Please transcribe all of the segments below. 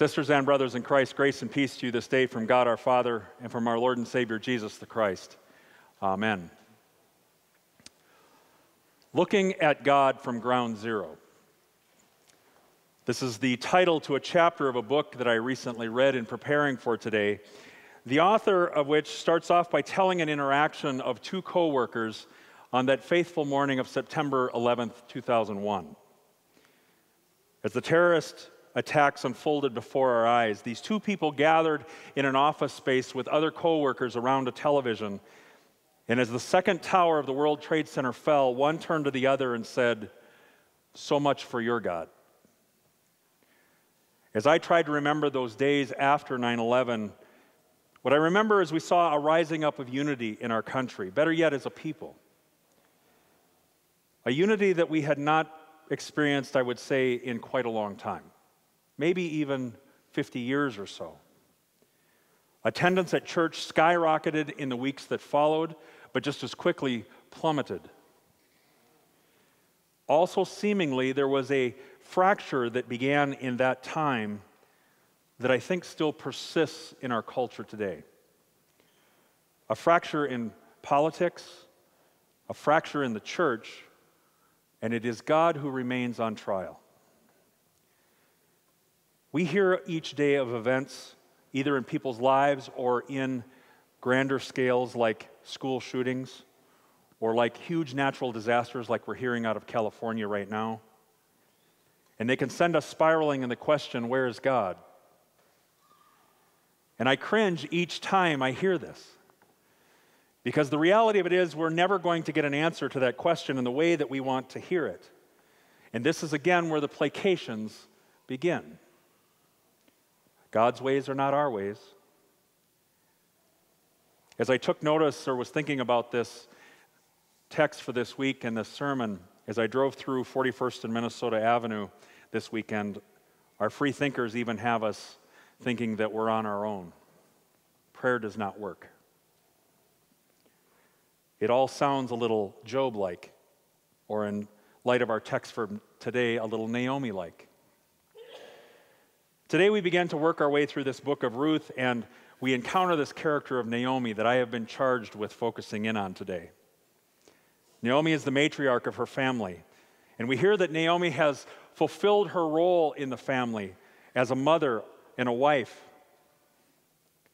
Sisters and brothers in Christ, grace and peace to you this day from God our Father and from our Lord and Savior Jesus the Christ. Amen. Looking at God from ground zero. This is the title to a chapter of a book that I recently read in preparing for today, the author of which starts off by telling an interaction of two co-workers on that faithful morning of September 11th, 2001. As the terrorist attacks unfolded before our eyes. These two people gathered in an office space with other coworkers around a television. And as the second tower of the World Trade Center fell, one turned to the other and said, So much for your God. As I tried to remember those days after 9 11, what I remember is we saw a rising up of unity in our country, better yet, as a people. A unity that we had not experienced, I would say, in quite a long time maybe even 50 years or so. Attendance at church skyrocketed in the weeks that followed, but just as quickly plummeted. Also, seemingly, there was a fracture that began in that time that I think still persists in our culture today. A fracture in politics, a fracture in the church, and it is God who remains on trial. We hear each day of events, either in people's lives or in grander scales like school shootings or like huge natural disasters like we're hearing out of California right now. And they can send us spiraling in the question, where is God? And I cringe each time I hear this. Because the reality of it is, we're never going to get an answer to that question in the way that we want to hear it. And this is again where the placations begin. God's ways are not our ways. As I took notice or was thinking about this text for this week and this sermon, as I drove through 41st and Minnesota Avenue this weekend, our free thinkers even have us thinking that we're on our own. Prayer does not work. It all sounds a little Job like, or in light of our text for today, a little Naomi like. Today, we begin to work our way through this book of Ruth, and we encounter this character of Naomi that I have been charged with focusing in on today. Naomi is the matriarch of her family, and we hear that Naomi has fulfilled her role in the family as a mother and a wife.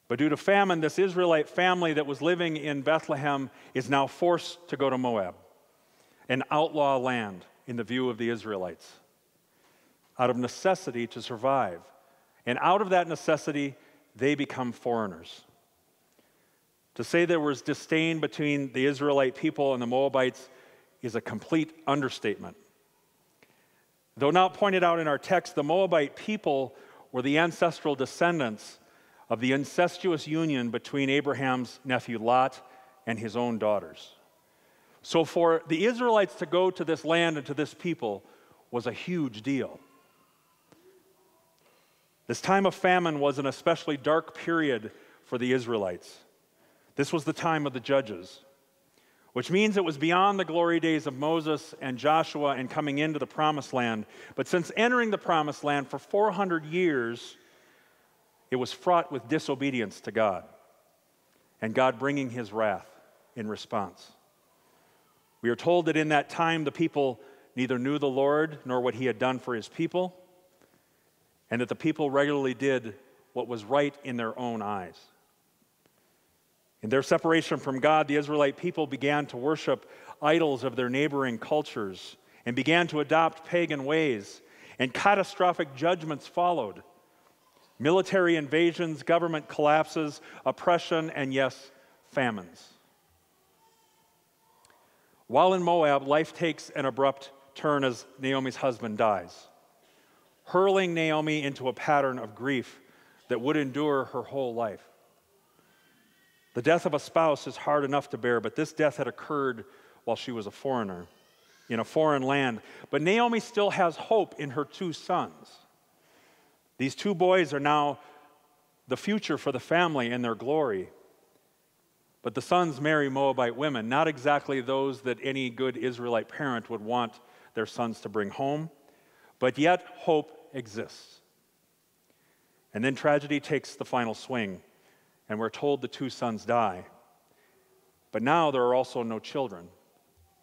But due to famine, this Israelite family that was living in Bethlehem is now forced to go to Moab, an outlaw land in the view of the Israelites, out of necessity to survive. And out of that necessity, they become foreigners. To say there was disdain between the Israelite people and the Moabites is a complete understatement. Though not pointed out in our text, the Moabite people were the ancestral descendants of the incestuous union between Abraham's nephew Lot and his own daughters. So, for the Israelites to go to this land and to this people was a huge deal. This time of famine was an especially dark period for the Israelites. This was the time of the judges, which means it was beyond the glory days of Moses and Joshua and coming into the promised land. But since entering the promised land for 400 years, it was fraught with disobedience to God and God bringing his wrath in response. We are told that in that time the people neither knew the Lord nor what he had done for his people and that the people regularly did what was right in their own eyes. In their separation from God, the Israelite people began to worship idols of their neighboring cultures and began to adopt pagan ways, and catastrophic judgments followed military invasions, government collapses, oppression, and yes, famines. While in Moab, life takes an abrupt turn as Naomi's husband dies hurling Naomi into a pattern of grief that would endure her whole life. The death of a spouse is hard enough to bear, but this death had occurred while she was a foreigner in a foreign land. But Naomi still has hope in her two sons. These two boys are now the future for the family and their glory. But the sons marry Moabite women, not exactly those that any good Israelite parent would want their sons to bring home, but yet hope exists. And then tragedy takes the final swing, and we're told the two sons die. But now there are also no children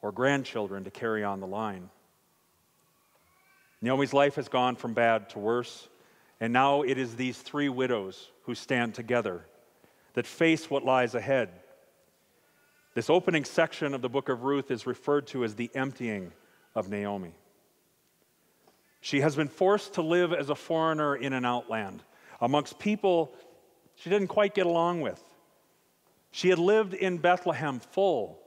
or grandchildren to carry on the line. Naomi's life has gone from bad to worse, and now it is these three widows who stand together that face what lies ahead. This opening section of the book of Ruth is referred to as the emptying of Naomi. She has been forced to live as a foreigner in an outland amongst people she didn't quite get along with. She had lived in Bethlehem full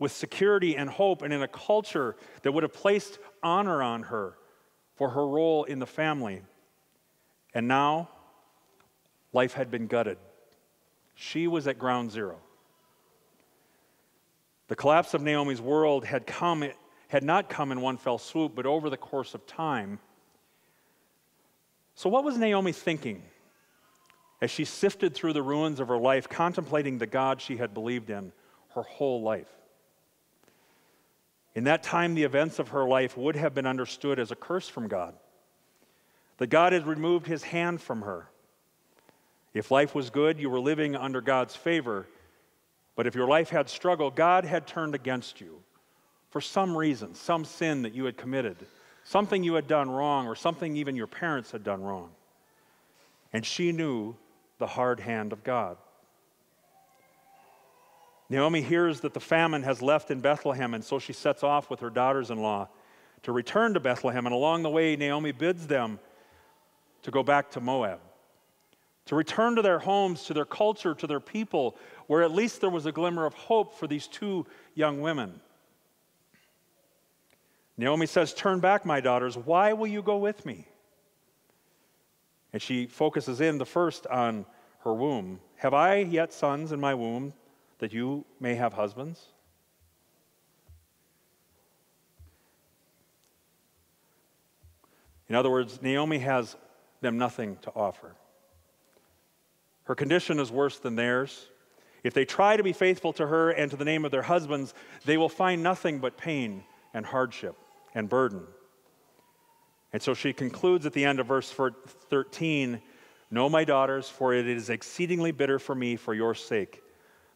with security and hope and in a culture that would have placed honor on her for her role in the family. And now, life had been gutted. She was at ground zero. The collapse of Naomi's world had, come, had not come in one fell swoop, but over the course of time. So, what was Naomi thinking as she sifted through the ruins of her life, contemplating the God she had believed in her whole life? In that time, the events of her life would have been understood as a curse from God. That God had removed his hand from her. If life was good, you were living under God's favor. But if your life had struggle, God had turned against you for some reason, some sin that you had committed, something you had done wrong, or something even your parents had done wrong. And she knew the hard hand of God. Naomi hears that the famine has left in Bethlehem, and so she sets off with her daughters in law to return to Bethlehem. And along the way, Naomi bids them to go back to Moab to return to their homes, to their culture, to their people, where at least there was a glimmer of hope for these two young women. Naomi says, Turn back, my daughters. Why will you go with me? And she focuses in the first on her womb. Have I yet sons in my womb that you may have husbands? In other words, Naomi has them nothing to offer. Her condition is worse than theirs. If they try to be faithful to her and to the name of their husbands, they will find nothing but pain and hardship and burden. And so she concludes at the end of verse 13 No, my daughters, for it is exceedingly bitter for me for your sake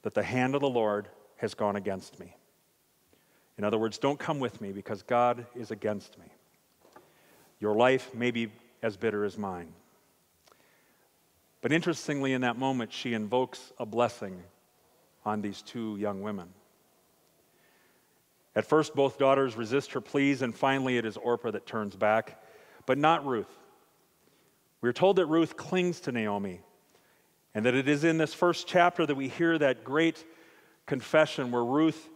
that the hand of the Lord has gone against me. In other words, don't come with me because God is against me. Your life may be as bitter as mine. But interestingly, in that moment, she invokes a blessing on these two young women. At first, both daughters resist her pleas, and finally, it is Orpah that turns back, but not Ruth. We are told that Ruth clings to Naomi, and that it is in this first chapter that we hear that great confession where Ruth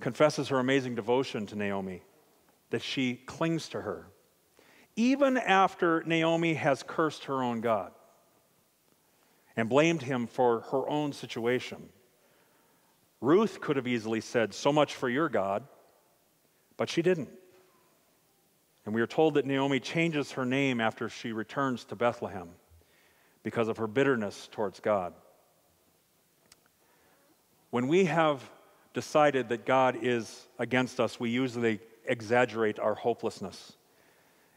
confesses her amazing devotion to Naomi, that she clings to her, even after Naomi has cursed her own God and blamed him for her own situation. Ruth could have easily said, So much for your God, but she didn't. And we are told that Naomi changes her name after she returns to Bethlehem because of her bitterness towards God. When we have decided that God is against us, we usually exaggerate our hopelessness.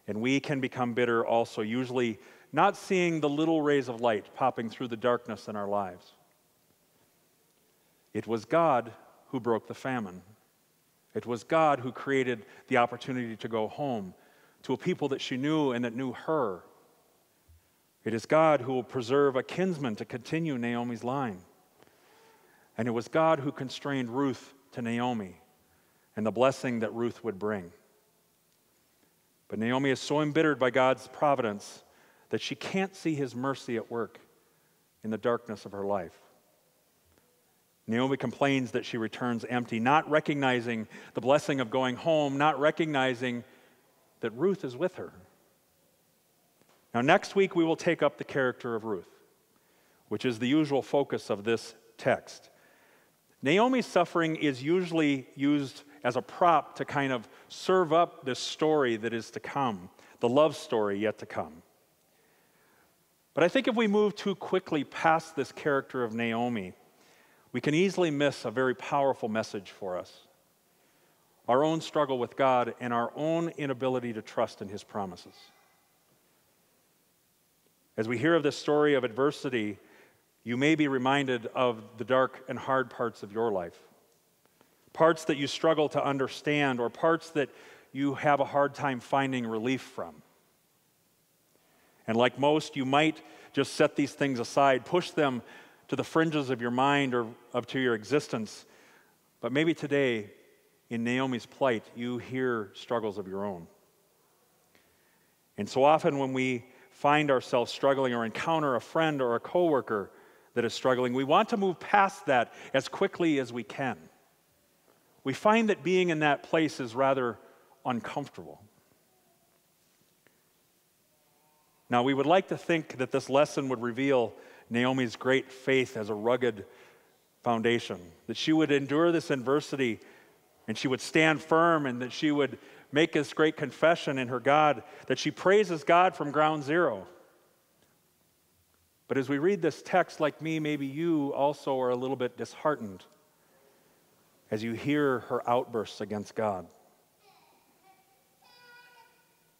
And we can become bitter also, usually not seeing the little rays of light popping through the darkness in our lives. It was God who broke the famine. It was God who created the opportunity to go home to a people that she knew and that knew her. It is God who will preserve a kinsman to continue Naomi's line. And it was God who constrained Ruth to Naomi and the blessing that Ruth would bring. But Naomi is so embittered by God's providence that she can't see his mercy at work in the darkness of her life. Naomi complains that she returns empty, not recognizing the blessing of going home, not recognizing that Ruth is with her. Now, next week, we will take up the character of Ruth, which is the usual focus of this text. Naomi's suffering is usually used as a prop to kind of serve up this story that is to come, the love story yet to come. But I think if we move too quickly past this character of Naomi, we can easily miss a very powerful message for us our own struggle with God and our own inability to trust in His promises. As we hear of this story of adversity, you may be reminded of the dark and hard parts of your life. Parts that you struggle to understand, or parts that you have a hard time finding relief from. And like most, you might just set these things aside, push them to the fringes of your mind or up to your existence. But maybe today, in Naomi's plight, you hear struggles of your own. And so often when we find ourselves struggling or encounter a friend or a coworker that is struggling, we want to move past that as quickly as we can. We find that being in that place is rather uncomfortable. Now, we would like to think that this lesson would reveal Naomi's great faith as a rugged foundation, that she would endure this adversity and she would stand firm and that she would make this great confession in her God, that she praises God from ground zero. But as we read this text, like me, maybe you also are a little bit disheartened as you hear her outbursts against God.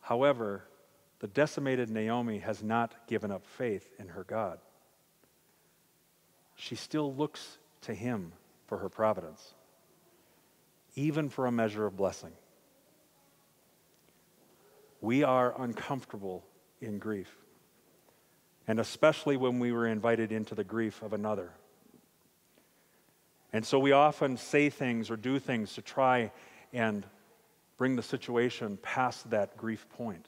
However, the decimated Naomi has not given up faith in her God. She still looks to him for her providence, even for a measure of blessing. We are uncomfortable in grief, and especially when we were invited into the grief of another. And so we often say things or do things to try and bring the situation past that grief point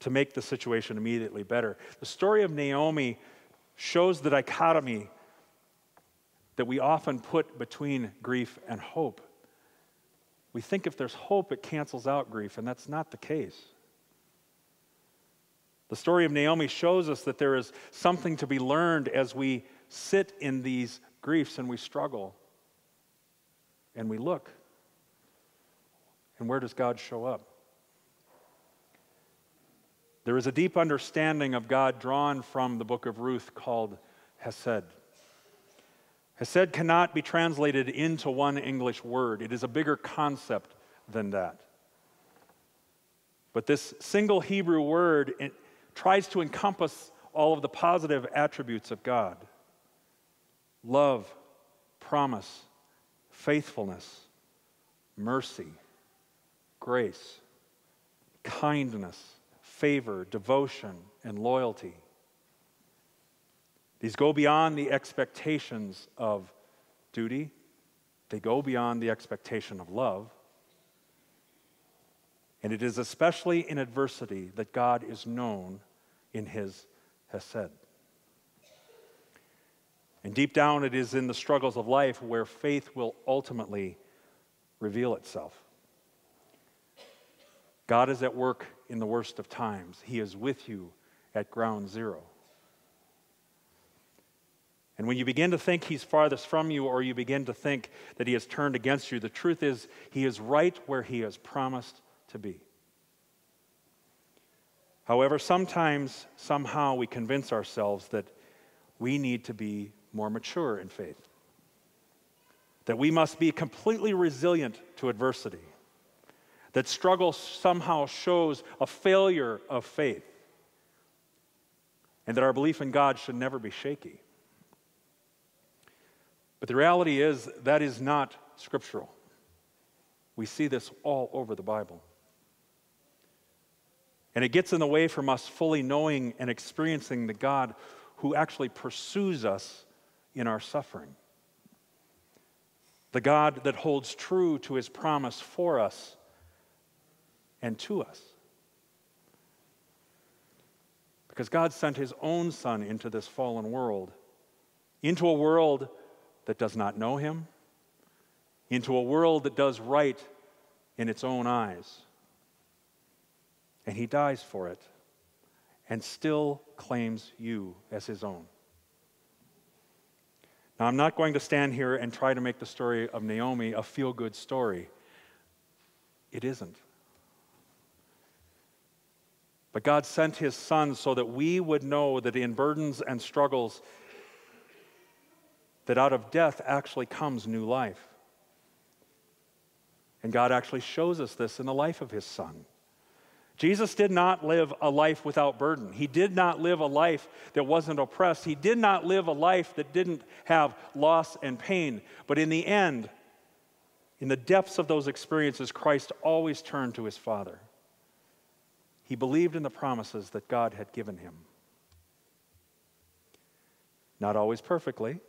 to make the situation immediately better. The story of Naomi shows the dichotomy that we often put between grief and hope. We think if there's hope, it cancels out grief, and that's not the case. The story of Naomi shows us that there is something to be learned as we sit in these griefs and we struggle and we look. And where does God show up? There is a deep understanding of God drawn from the book of Ruth called Hesed. Hesed cannot be translated into one English word, it is a bigger concept than that. But this single Hebrew word tries to encompass all of the positive attributes of God love, promise, faithfulness, mercy, grace, kindness favor, devotion, and loyalty. These go beyond the expectations of duty, they go beyond the expectation of love. And it is especially in adversity that God is known in his Hesed. And deep down, it is in the struggles of life where faith will ultimately reveal itself. God is at work in the worst of times. He is with you at ground zero. And when you begin to think he's farthest from you, or you begin to think that he has turned against you, the truth is he is right where he has promised to be. However, sometimes, somehow, we convince ourselves that we need to be more mature in faith, that we must be completely resilient to adversity that struggle somehow shows a failure of faith, and that our belief in God should never be shaky. But the reality is, that is not scriptural. We see this all over the Bible. And it gets in the way from us fully knowing and experiencing the God who actually pursues us in our suffering. The God that holds true to his promise for us and to us. Because God sent his own Son into this fallen world, into a world that does not know him, into a world that does right in its own eyes. And he dies for it and still claims you as his own. Now, I'm not going to stand here and try to make the story of Naomi a feel good story. It isn't. But God sent his son so that we would know that in burdens and struggles, that out of death actually comes new life. And God actually shows us this in the life of his son. Jesus did not live a life without burden. He did not live a life that wasn't oppressed. He did not live a life that didn't have loss and pain. But in the end, in the depths of those experiences, Christ always turned to his Father. He believed in the promises that God had given him. Not always perfectly.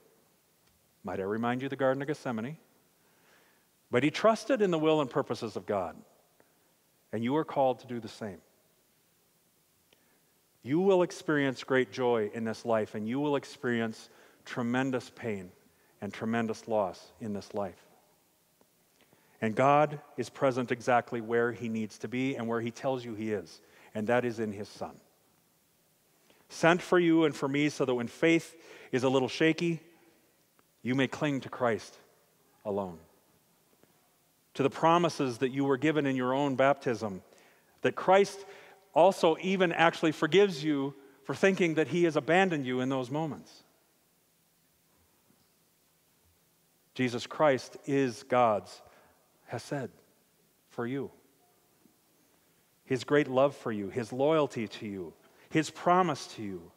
Might I remind you the Garden of Gethsemane? But he trusted in the will and purposes of God. And you are called to do the same. You will experience great joy in this life, and you will experience tremendous pain and tremendous loss in this life. And God is present exactly where He needs to be and where He tells you He is, and that is in His Son. Sent for you and for me so that when faith is a little shaky, you may cling to Christ alone to the promises that you were given in your own baptism. That Christ also even actually forgives you for thinking that he has abandoned you in those moments. Jesus Christ is God's Hesed for you. His great love for you, His loyalty to you, His promise to you.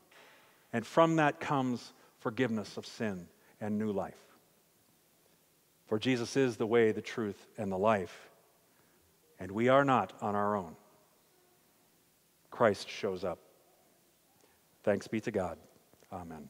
And from that comes forgiveness of sin and new life. For Jesus is the way, the truth, and the life. And we are not on our own. Christ shows up. Thanks be to God. Amen.